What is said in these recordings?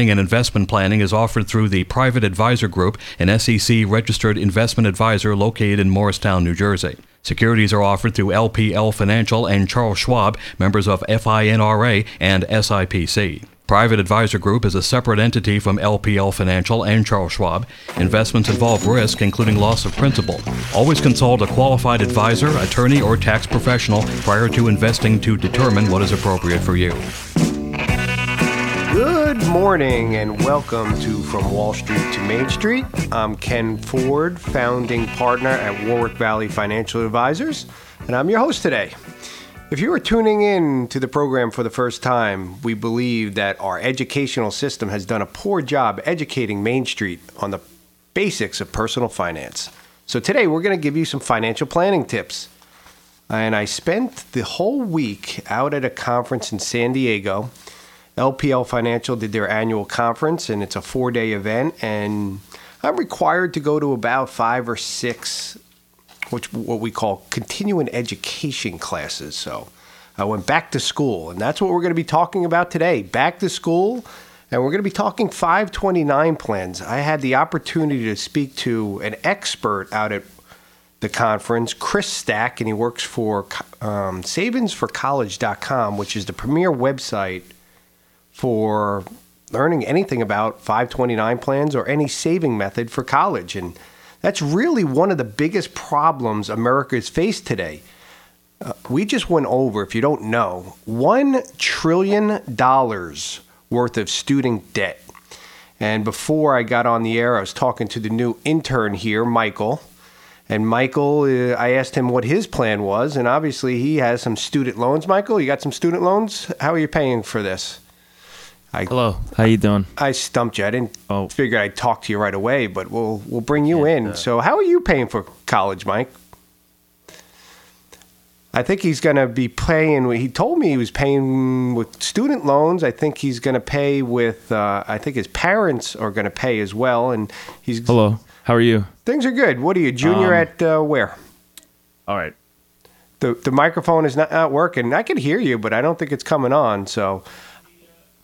and investment planning is offered through the Private Advisor Group, an SEC registered investment advisor located in Morristown, New Jersey. Securities are offered through LPL Financial and Charles Schwab, members of FINRA and SIPC. Private Advisor Group is a separate entity from LPL Financial and Charles Schwab. Investments involve risk, including loss of principal. Always consult a qualified advisor, attorney, or tax professional prior to investing to determine what is appropriate for you. Good morning and welcome to From Wall Street to Main Street. I'm Ken Ford, founding partner at Warwick Valley Financial Advisors, and I'm your host today. If you are tuning in to the program for the first time, we believe that our educational system has done a poor job educating Main Street on the basics of personal finance. So today we're going to give you some financial planning tips. And I spent the whole week out at a conference in San Diego. LPL Financial did their annual conference, and it's a four day event. And I'm required to go to about five or six which what we call continuing education classes. So I went back to school, and that's what we're going to be talking about today. Back to school, and we're going to be talking 529 plans. I had the opportunity to speak to an expert out at the conference, Chris Stack, and he works for um, savingsforcollege.com, which is the premier website for learning anything about 529 plans or any saving method for college. And that's really one of the biggest problems America has faced today. Uh, we just went over, if you don't know, $1 trillion worth of student debt. And before I got on the air, I was talking to the new intern here, Michael. And Michael, uh, I asked him what his plan was, and obviously he has some student loans. Michael, you got some student loans? How are you paying for this? I, Hello, how you doing? I stumped you. I didn't oh. figure I'd talk to you right away, but we'll we'll bring you yeah, in. Uh, so, how are you paying for college, Mike? I think he's going to be paying. He told me he was paying with student loans. I think he's going to pay with. Uh, I think his parents are going to pay as well. And he's. Hello, how are you? Things are good. What are you, junior um, at uh, where? All right. The the microphone is not, not working. I can hear you, but I don't think it's coming on. So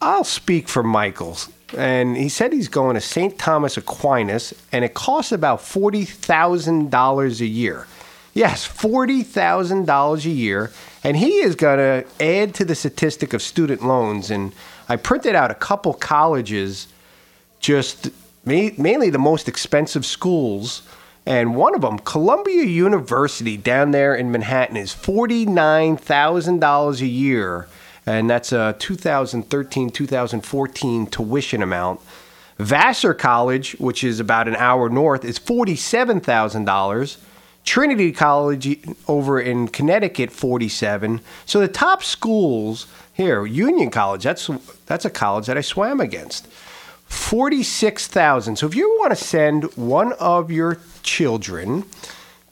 I'll speak for Michaels. And he said he's going to St. Thomas Aquinas, and it costs about $40,000 a year. Yes, $40,000 a year. And he is going to add to the statistic of student loans. And I printed out a couple colleges, just mainly the most expensive schools. And one of them, Columbia University down there in Manhattan, is $49,000 a year and that's a 2013 2014 tuition amount. Vassar College, which is about an hour north, is $47,000. Trinity College over in Connecticut, 47. So the top schools here, Union College, that's that's a college that I swam against. 46,000. So if you want to send one of your children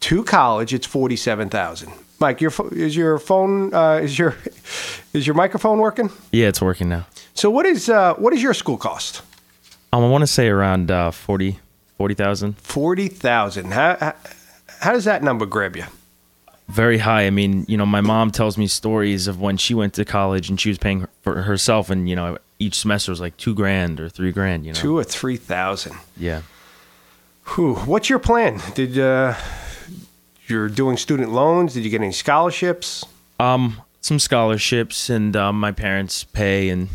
to college, it's 47,000. Mike, your is your phone uh, is your is your microphone working? Yeah, it's working now. So what is uh, what is your school cost? Um, I want to say around uh, 40 40,000. 40,000. How, how how does that number grab you? Very high. I mean, you know, my mom tells me stories of when she went to college and she was paying for herself, and you know, each semester was like two grand or three grand. You know, two or three thousand. Yeah. Whew. What's your plan? Did uh, you're doing student loans? Did you get any scholarships? Um, some scholarships, and um, my parents pay, and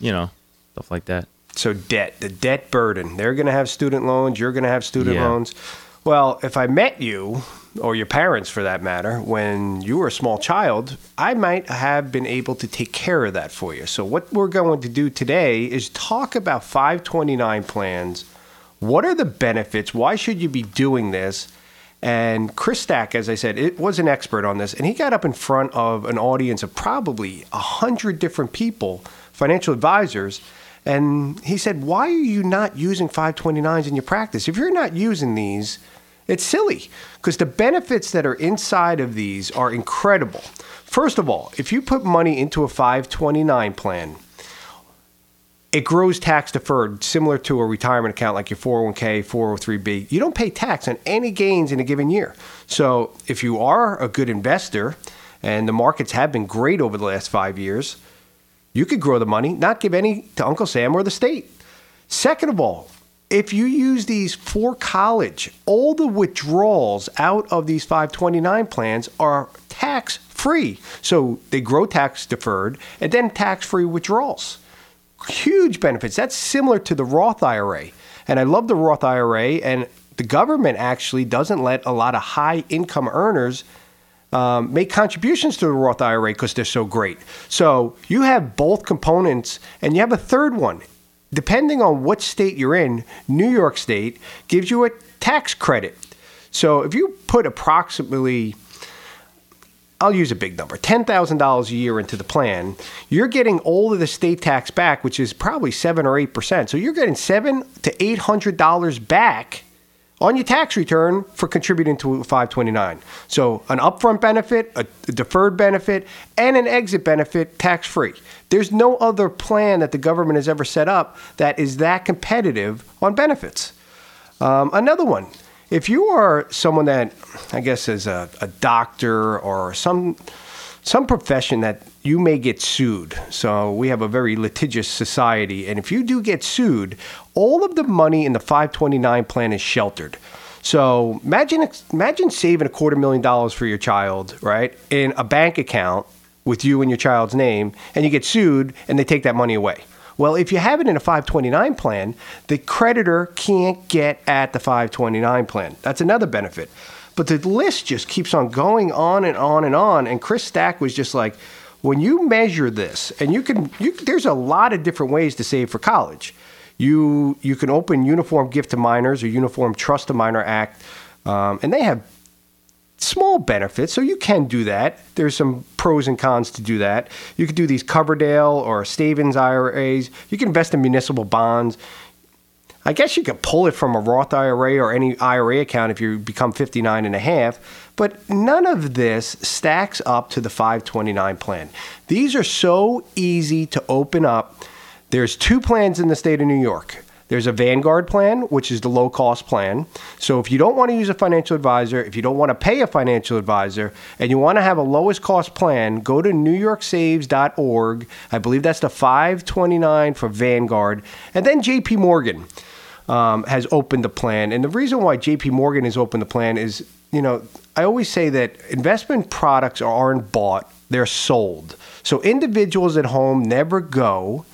you know, stuff like that. So debt, the debt burden. They're going to have student loans. You're going to have student yeah. loans. Well, if I met you, or your parents for that matter, when you were a small child, I might have been able to take care of that for you. So, what we're going to do today is talk about 529 plans. What are the benefits? Why should you be doing this? And Chris Stack, as I said, it was an expert on this, and he got up in front of an audience of probably a hundred different people, financial advisors, and he said, "Why are you not using 529s in your practice? If you're not using these, it's silly because the benefits that are inside of these are incredible. First of all, if you put money into a 529 plan, it grows tax deferred, similar to a retirement account like your 401k, 403b. You don't pay tax on any gains in a given year. So if you are a good investor, and the markets have been great over the last five years, You could grow the money, not give any to Uncle Sam or the state. Second of all, if you use these for college, all the withdrawals out of these 529 plans are tax free. So they grow tax deferred and then tax free withdrawals. Huge benefits. That's similar to the Roth IRA. And I love the Roth IRA, and the government actually doesn't let a lot of high income earners um, make contributions to the Roth IRA because they're so great. So you have both components, and you have a third one. Depending on what state you're in, New York State gives you a tax credit. So if you put approximately I'll use a big number, $10,000 a year into the plan, you're getting all of the state tax back, which is probably 7 or 8%. So you're getting 7 to $800 back on your tax return for contributing to 529. So an upfront benefit, a deferred benefit, and an exit benefit tax free. There's no other plan that the government has ever set up that is that competitive on benefits. Um, another one, if you are someone that I guess is a, a doctor or some some profession that you may get sued. So we have a very litigious society, and if you do get sued, all of the money in the 529 plan is sheltered. So imagine imagine saving a quarter million dollars for your child, right, in a bank account with you and your child's name, and you get sued, and they take that money away. Well, if you have it in a 529 plan, the creditor can't get at the 529 plan. That's another benefit. But the list just keeps on going on and on and on. And Chris Stack was just like, when you measure this, and you can, you, there's a lot of different ways to save for college. You you can open Uniform Gift to Minors or Uniform Trust to Minor Act, um, and they have small benefits, so you can do that. There's some pros and cons to do that. You could do these Coverdell or Stavens IRAs. You can invest in municipal bonds. I guess you could pull it from a Roth IRA or any IRA account if you become 59 and a half, but none of this stacks up to the 529 plan. These are so easy to open up. There's two plans in the state of New York. There's a Vanguard plan, which is the low cost plan. So if you don't want to use a financial advisor, if you don't want to pay a financial advisor, and you want to have a lowest cost plan, go to newyorksaves.org. I believe that's the 529 for Vanguard. And then JP Morgan um, has opened the plan. And the reason why JP Morgan has opened the plan is, you know, I always say that investment products aren't bought, they're sold. So individuals at home never go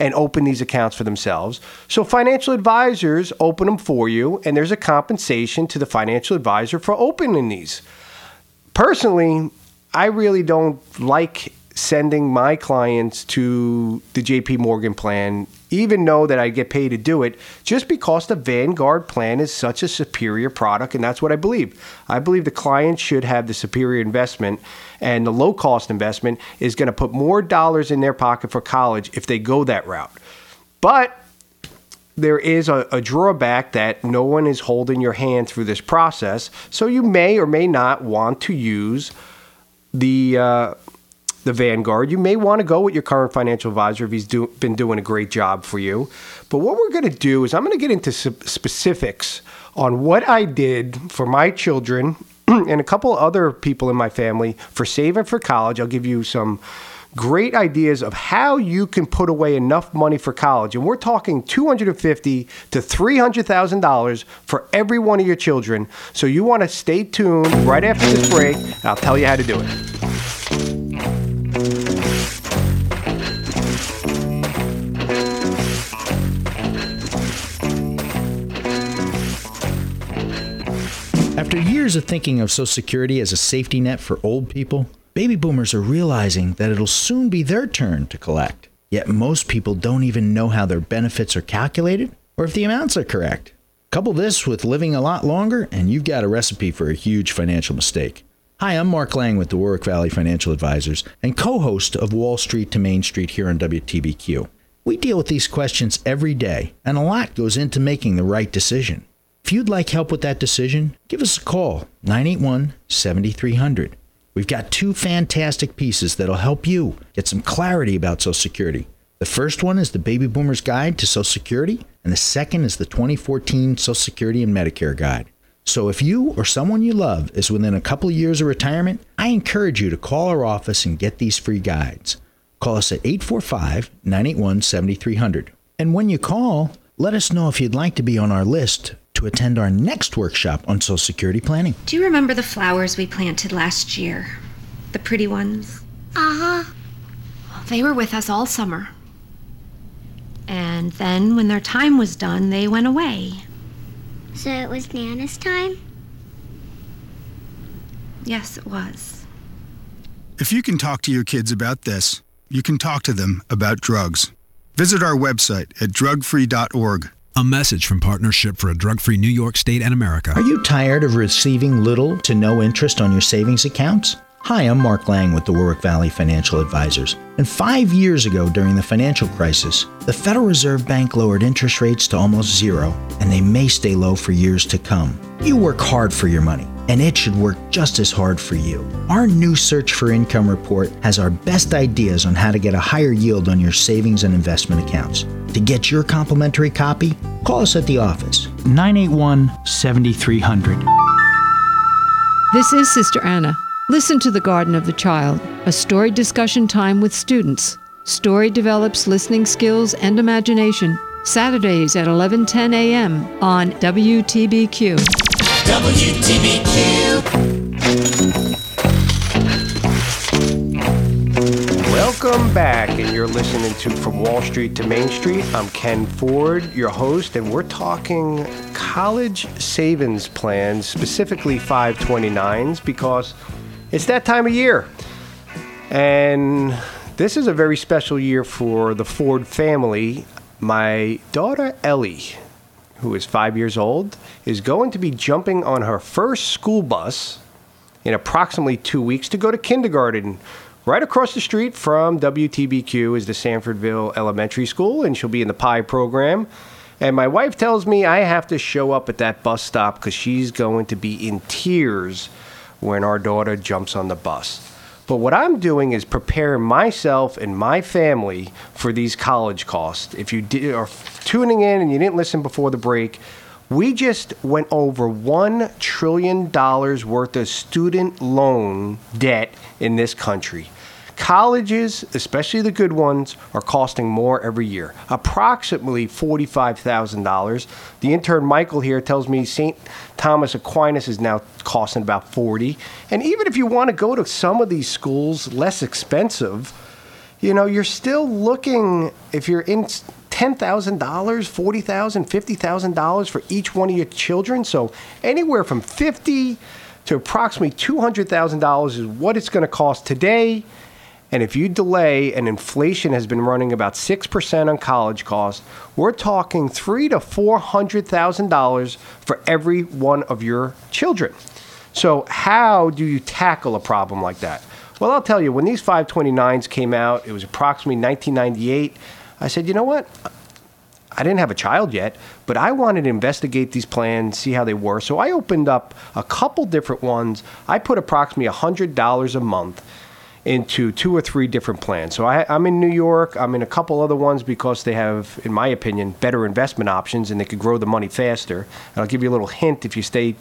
and open these accounts for themselves. So financial advisors open them for you, and there's a compensation to the financial advisor for opening these. Personally, I really don't like sending my clients to the JP Morgan plan, even know that I get paid to do it, just because the Vanguard plan is such a superior product, and that's what I believe. I believe the client should have the superior investment, and the low cost investment is going to put more dollars in their pocket for college if they go that route. But there is a, a, drawback that no one is holding your hand through this process, so you may or may not want to use the uh, the Vanguard. You may want to go with your current financial advisor if he's do, been doing a great job for you. But what we're going to do is I'm going to get into specifics on what I did for my children and a couple other people in my family for saving for college. I'll give you some great ideas of how you can put away enough money for college. And we're talking 250 to $300,000 for every one of your children. So you want to stay tuned right after this break. I'll tell you how to do it. After years of thinking of Social Security as a safety net for old people, baby boomers are realizing that it'll soon be their turn to collect. Yet most people don't even know how their benefits are calculated or if the amounts are correct. Couple this with living a lot longer, and you've got a recipe for a huge financial mistake. Hi, I'm Mark Lang with the Warwick Valley Financial Advisors and co host of Wall Street to Main Street here on WTBQ. We deal with these questions every day, and a lot goes into making the right decision. If you'd like help with that decision, give us a call 981 7300. We've got two fantastic pieces that'll help you get some clarity about Social Security. The first one is the Baby Boomer's Guide to Social Security, and the second is the 2014 Social Security and Medicare Guide. So if you or someone you love is within a couple of years of retirement, I encourage you to call our office and get these free guides. Call us at 845 981 7300. And when you call, let us know if you'd like to be on our list to attend our next workshop on Social Security planning. Do you remember the flowers we planted last year? The pretty ones? Uh huh. They were with us all summer. And then, when their time was done, they went away. So it was Nana's time? Yes, it was. If you can talk to your kids about this, you can talk to them about drugs. Visit our website at drugfree.org. A message from Partnership for a Drug Free New York State and America. Are you tired of receiving little to no interest on your savings accounts? Hi, I'm Mark Lang with the Warwick Valley Financial Advisors. And five years ago, during the financial crisis, the Federal Reserve Bank lowered interest rates to almost zero, and they may stay low for years to come. You work hard for your money, and it should work just as hard for you. Our new Search for Income report has our best ideas on how to get a higher yield on your savings and investment accounts. To get your complimentary copy, call us at the office. 981 7300. This is Sister Anna. Listen to The Garden of the Child, a story discussion time with students. Story develops listening skills and imagination. Saturdays at 11:10 a.m. on WTBQ. WTBQ. Welcome back, and you're listening to From Wall Street to Main Street. I'm Ken Ford, your host, and we're talking college savings plans, specifically 529s, because it's that time of year. And this is a very special year for the Ford family. My daughter Ellie, who is five years old, is going to be jumping on her first school bus in approximately two weeks to go to kindergarten. Right across the street from WTBQ is the Sanfordville Elementary School, and she'll be in the PI program. And my wife tells me I have to show up at that bus stop because she's going to be in tears when our daughter jumps on the bus. But what I'm doing is preparing myself and my family for these college costs. If you did, are tuning in and you didn't listen before the break, we just went over $1 trillion worth of student loan debt in this country. Colleges, especially the good ones, are costing more every year, approximately $45,000. The intern Michael here tells me St. Thomas Aquinas is now costing about 40. And even if you want to go to some of these schools less expensive, you know, you're still looking if you're in $10,000, $40,000, $50,000 for each one of your children. So anywhere from 50 to approximately $200,000 is what it's going to cost today. And if you delay, and inflation has been running about six percent on college costs, we're talking three to four hundred thousand dollars for every one of your children. So how do you tackle a problem like that? Well, I'll tell you, when these 529s came out, it was approximately 1998. I said, you know what? I didn't have a child yet, but I wanted to investigate these plans, see how they were. So I opened up a couple different ones. I put approximately $100 a month into two or three different plans. So I, I'm in New York. I'm in a couple other ones because they have, in my opinion, better investment options and they could grow the money faster. And I'll give you a little hint if you stay,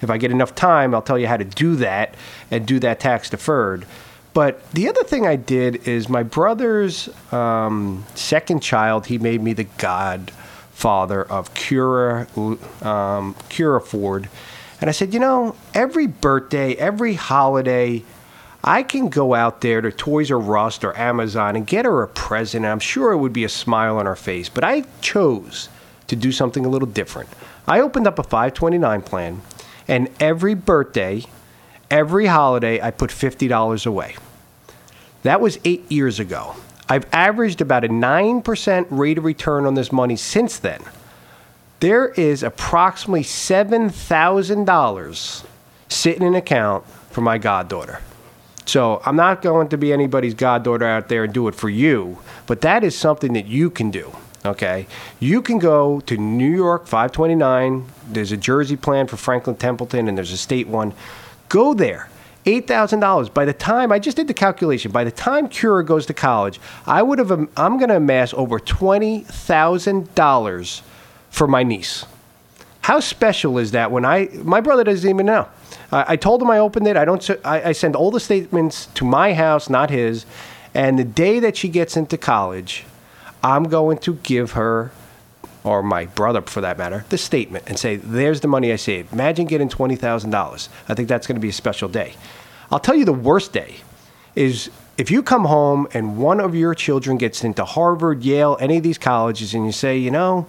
if I get enough time, I'll tell you how to do that and do that tax deferred. But the other thing I did is my brother's um, second child. He made me the godfather of Cura, um, Cura Ford, and I said, you know, every birthday, every holiday, I can go out there to Toys R Us or Amazon and get her a present. And I'm sure it would be a smile on her face. But I chose to do something a little different. I opened up a 529 plan, and every birthday, every holiday, I put $50 away. That was eight years ago. I've averaged about a 9% rate of return on this money since then. There is approximately $7,000 sitting in account for my goddaughter. So I'm not going to be anybody's goddaughter out there and do it for you, but that is something that you can do. Okay, you can go to New York 529. There's a Jersey plan for Franklin Templeton, and there's a state one. Go there. $8,000. By the time I just did the calculation, by the time Cura goes to college, I would have I'm going to amass over $20,000 for my niece. How special is that when I my brother doesn't even know. I, told him I opened it. I don't. I, I send all the statements to my house, not his. And the day that she gets into college, I'm going to give her, or my brother for that matter, the statement and say, there's the money I saved. Imagine getting $20,000. I think that's going to be a special day. I'll tell you the worst day is if you come home and one of your children gets into Harvard, Yale, any of these colleges, and you say, you know,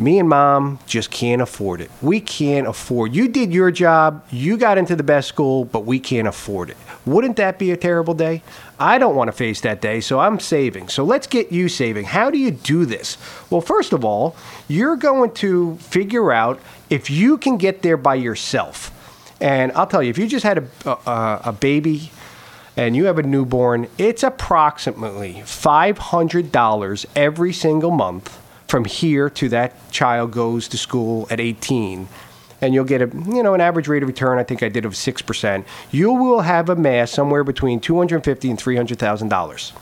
me and mom just can't afford it. We can't afford. You did your job, you got into the best school, but we can't afford it. Wouldn't that be a terrible day? I don't want to face that day, so I'm saving. So let's get you saving. How do you do this? Well, first of all, you're going to figure out if you can get there by yourself. And I'll tell you, if you just had a, a, a baby and you have a newborn, it's approximately $500 every single month from here to that child goes to school at 18 and you'll get a you know an average rate of return I think I did of 6%. You will have amassed somewhere between 250 and 300,000 dollars.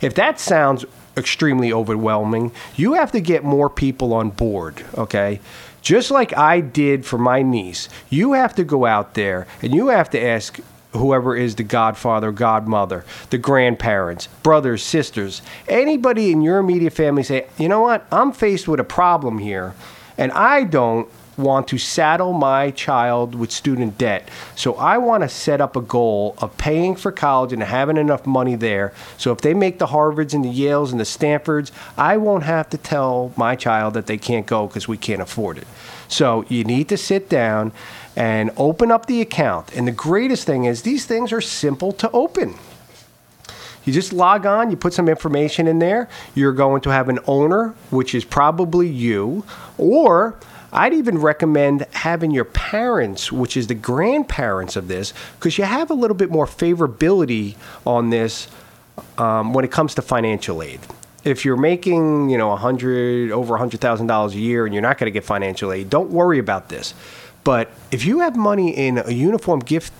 If that sounds extremely overwhelming, you have to get more people on board, okay? Just like I did for my niece, you have to go out there and you have to ask whoever is the godfather, godmother, the grandparents, brothers, sisters, anybody in your immediate family say, you know what, I'm faced with a problem here, and I don't want to saddle my child with student debt. So I want to set up a goal of paying for college and having enough money there. So if they make the Harvards and the Yales and the Stanfords, I won't have to tell my child that they can't go because we can't afford it. So you need to sit down and open up the account. And the greatest thing is these things are simple to open. You just log on, you put some information in there. You're going to have an owner, which is probably you, or I'd even recommend having your parents, which is the grandparents of this, because you have a little bit more favorability on this um, when it comes to financial aid. If you're making, you know, a hundred over a hundred thousand dollars a year and you're not going to get financial aid, don't worry about this. But if you have money in a uniform gift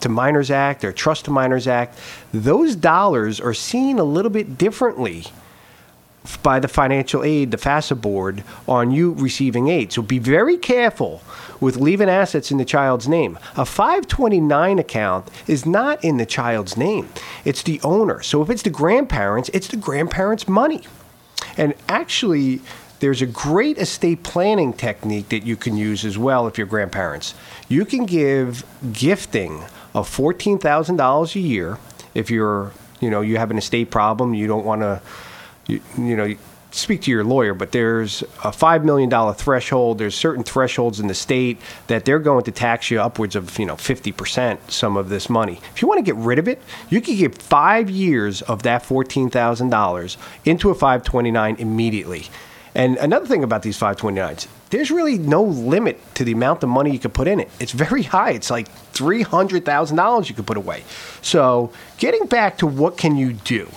to Minors Act or Trust to Minors Act, those dollars are seen a little bit differently by the financial aid, the FAFSA board, on you receiving aid. So be very careful with leaving assets in the child's name. A 529 account is not in the child's name, it's the owner. So if it's the grandparents, it's the grandparents' money. And actually, there's a great estate planning technique that you can use as well if you're grandparents. You can give gifting of $14,000 a year if you're, you know, you have an estate problem, you don't want to you, you know, speak to your lawyer, but there's a $5 million threshold. There's certain thresholds in the state that they're going to tax you upwards of, you know, 50% some of this money. If you want to get rid of it, you can give five years of that $14,000 into a 529 immediately. And another thing about these 529s, there's really no limit to the amount of money you can put in it. It's very high. It's like $300,000 you could put away. So getting back to what can you do?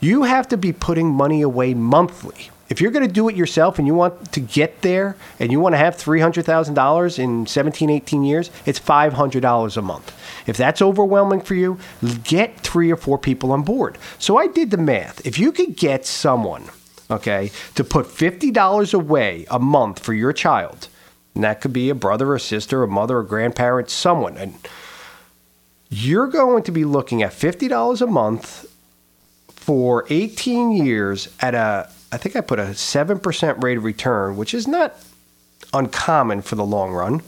You have to be putting money away monthly. If you're going to do it yourself and you want to get there and you want to have $300,000 in 17, 18 years, it's $500 a month. If that's overwhelming for you, get three or four people on board. So I did the math. If you could get someone, okay, to put $50 away a month for your child, and that could be a brother, a sister, a mother, a grandparent, someone, and you're going to be looking at $50 a month for 18 years at a, I think I put a 7% rate of return, which is not uncommon for the long run.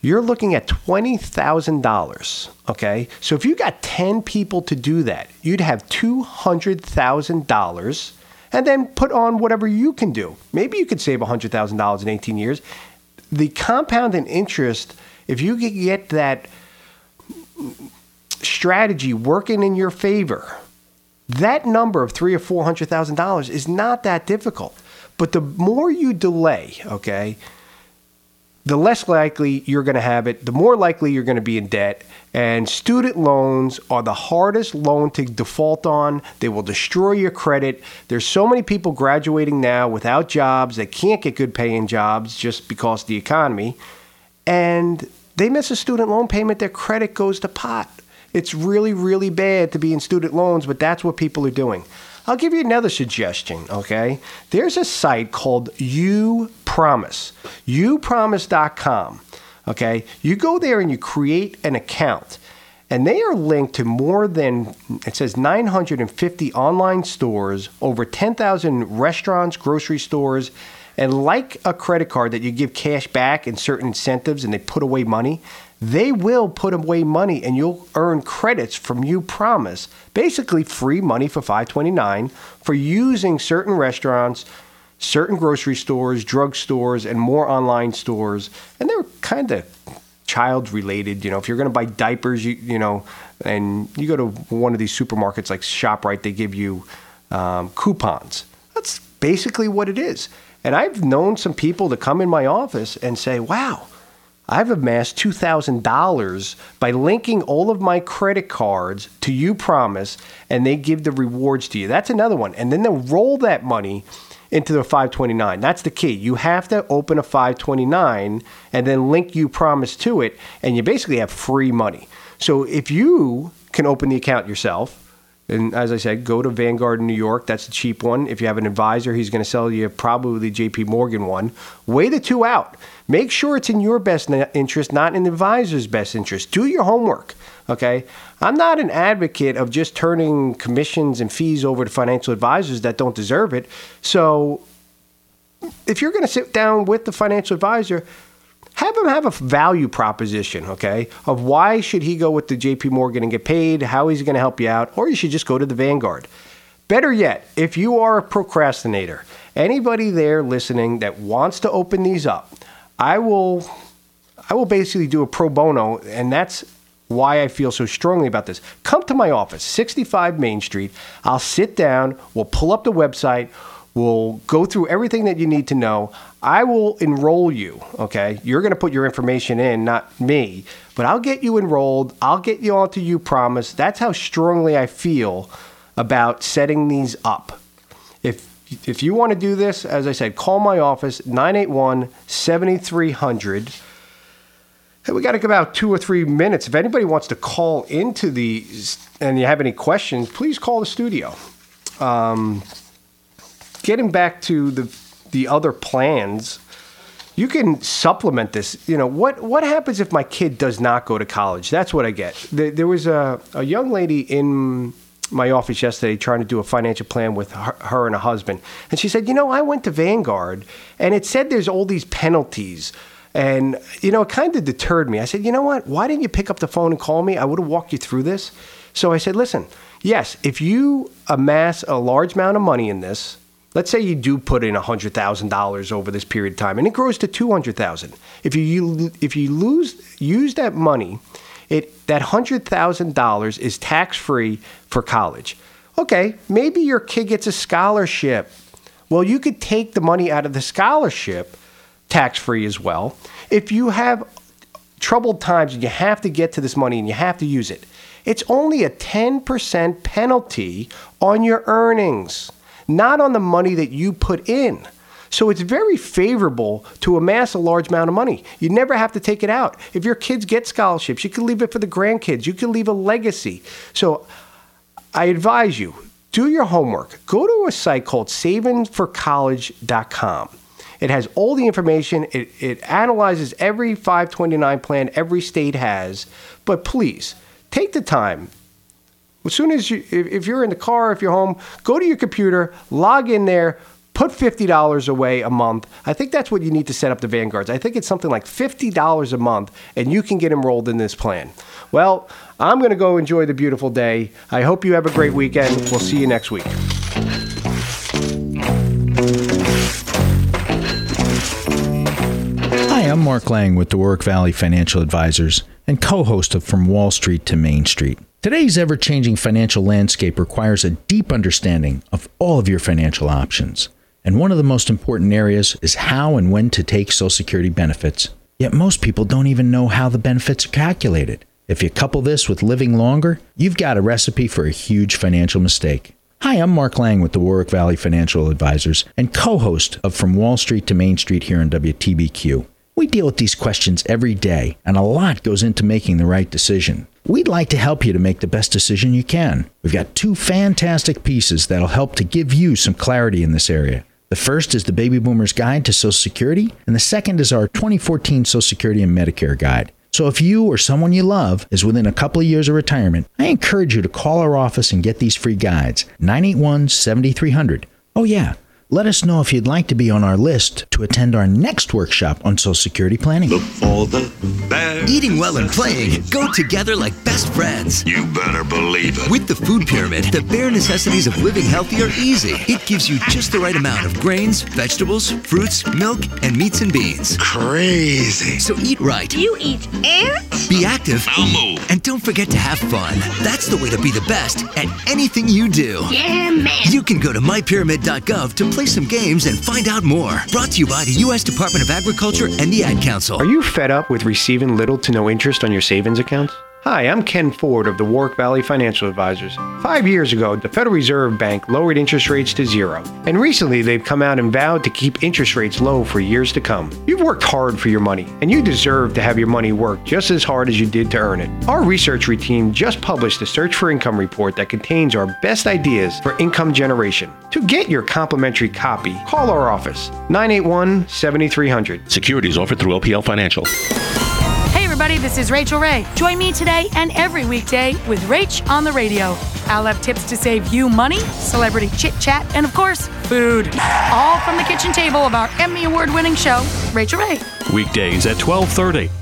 You're looking at $20,000. Okay. So if you got 10 people to do that, you'd have $200,000 and then put on whatever you can do. Maybe you could save $100,000 in 18 years. The compound interest, if you get that strategy working in your favor, that number of three or four hundred thousand dollars is not that difficult. But the more you delay, okay, the less likely you're going to have it, the more likely you're going to be in debt. And student loans are the hardest loan to default on. They will destroy your credit. There's so many people graduating now without jobs that can't get good paying jobs just because of the economy. And they miss a student loan payment, their credit goes to pot. It's really, really bad to be in student loans, but that's what people are doing. I'll give you another suggestion, okay? There's a site called You Promise, upromise.com, okay? You go there and you create an account. and they are linked to more than it says 950 online stores, over 10,000 restaurants, grocery stores, and like a credit card that you give cash back and certain incentives and they put away money, they will put away money and you'll earn credits from Upromise basically free money for 529 for using certain restaurants certain grocery stores drugstores and more online stores and they're kind of child related. You know, if you're going to buy diapers, you you know, and you go to one of these supermarkets like ShopRite, they give you um, coupons. That's basically what it is. And I've known some people to come in my office and say, "Wow." I've amassed $2,000 by linking all of my credit cards to Upromise, and they give the rewards to you. That's another one. And then they'll roll that money into the 529. That's the key. You have to open a 529 and then link Upromise to it, and you basically have free money. So if you can open the account yourself, and as I said, go to Vanguard in New York. That's the cheap one. If you have an advisor, he's going to sell you probably the JP Morgan one. Weigh the two out. Make sure it's in your best interest, not in the advisor's best interest. Do your homework. Okay? I'm not an advocate of just turning commissions and fees over to financial advisors that don't deserve it. So if you're going to sit down with the financial advisor, have him have a value proposition, okay, of why should he go with the JP Morgan and get paid, how he's going to help you out, or you should just go to the Vanguard. Better yet, if you are a procrastinator, anybody there listening that wants to open these up, I will I will basically do a pro bono and that's why I feel so strongly about this. Come to my office, 65 Main Street. I'll sit down, we'll pull up the website, we'll go through everything that you need to know. I will enroll you, okay? You're going to put your information in, not me, but I'll get you enrolled. I'll get you onto Upromise. That's how strongly I feel about setting these up. If if you want to do this, as I said, call my office 981 7300 Hey, we got about two or three minutes. If anybody wants to call into the and you have any questions, please call the studio. Um, getting back to the the other plans, you can supplement this. You know what what happens if my kid does not go to college? That's what I get. There, there was a, a young lady in my office yesterday trying to do a financial plan with her, her and a husband, and she said, "You know, I went to Vanguard, and it said there's all these penalties." And, you know, it kind of deterred me. I said, you know what? Why didn't you pick up the phone and call me? I would have walked you through this. So I said, listen, yes, if you amass a large amount of money in this, let's say you do put in $100,000 over this period of time and it grows to 200,000. If you if you lose use that money, it that $100,000 is tax-free for college. Okay, maybe your kid gets a scholarship. Well, you could take the money out of the scholarship tax free as well. If you have troubled times and you have to get to this money and you have to use it, it's only a 10% penalty on your earnings, not on the money that you put in. So it's very favorable to amass a large amount of money. You never have to take it out. If your kids get scholarships, you can leave it for the grandkids. You can leave a legacy. So I advise you, do your homework. Go to a site called savingforcollege.com. It has all the information. It, it analyzes every 529 plan every state has. But please take the time. As soon as you, if, you're in the car, if you're home, go to your computer, log in there, put $50 away a month. I think that's what you need to set up the Vanguards. I think it's something like $50 a month, and you can get enrolled in this plan. Well, I'm going to go enjoy the beautiful day. I hope you have a great weekend. We'll see you next week. Hi, I'm Mark Lang with the Warwick Valley Financial Advisors and co host of From Wall Street to Main Street. Today's ever changing financial landscape requires a deep understanding of all of your financial options. And one of the most important areas is how and when to take Social Security benefits. Yet most people don't even know how the benefits are calculated. If you couple this with living longer, you've got a recipe for a huge financial mistake. Hi, I'm Mark Lang with the Warwick Valley Financial Advisors and co host of From Wall Street to Main Street here on WTBQ. We deal with these questions every day, and a lot goes into making the right decision. We'd like to help you to make the best decision you can. We've got two fantastic pieces that'll help to give you some clarity in this area. The first is the Baby Boomer's Guide to Social Security, and the second is our 2014 Social Security and Medicare Guide. So if you or someone you love is within a couple of years of retirement, I encourage you to call our office and get these free guides 981 7300. Oh, yeah. Let us know if you'd like to be on our list to attend our next workshop on Social Security planning. Look for the bear. Eating well and playing go together like best friends. You better believe it. With the food pyramid, the bare necessities of living healthy are easy. It gives you just the right amount of grains, vegetables, fruits, milk, and meats and beans. Crazy. So eat right. You eat ants? Be active. I'll move. And don't forget to have fun. That's the way to be the best at anything you do. Yeah, man. You can go to mypyramid.gov to play some games and find out more. Brought to you by the U.S. Department of Agriculture and the Ad Council. Are you fed up with receiving little to no interest on your savings accounts? Hi, I'm Ken Ford of the Warwick Valley Financial Advisors. Five years ago, the Federal Reserve Bank lowered interest rates to zero. And recently, they've come out and vowed to keep interest rates low for years to come. You've worked hard for your money, and you deserve to have your money work just as hard as you did to earn it. Our research team just published a Search for Income report that contains our best ideas for income generation. To get your complimentary copy, call our office 981 7300. Securities offered through LPL Financial. Everybody, this is Rachael Ray. Join me today and every weekday with Rach on the radio. I'll have tips to save you money, celebrity chit chat, and of course, food. All from the kitchen table of our Emmy Award winning show, Rachael Ray. Weekdays at 1230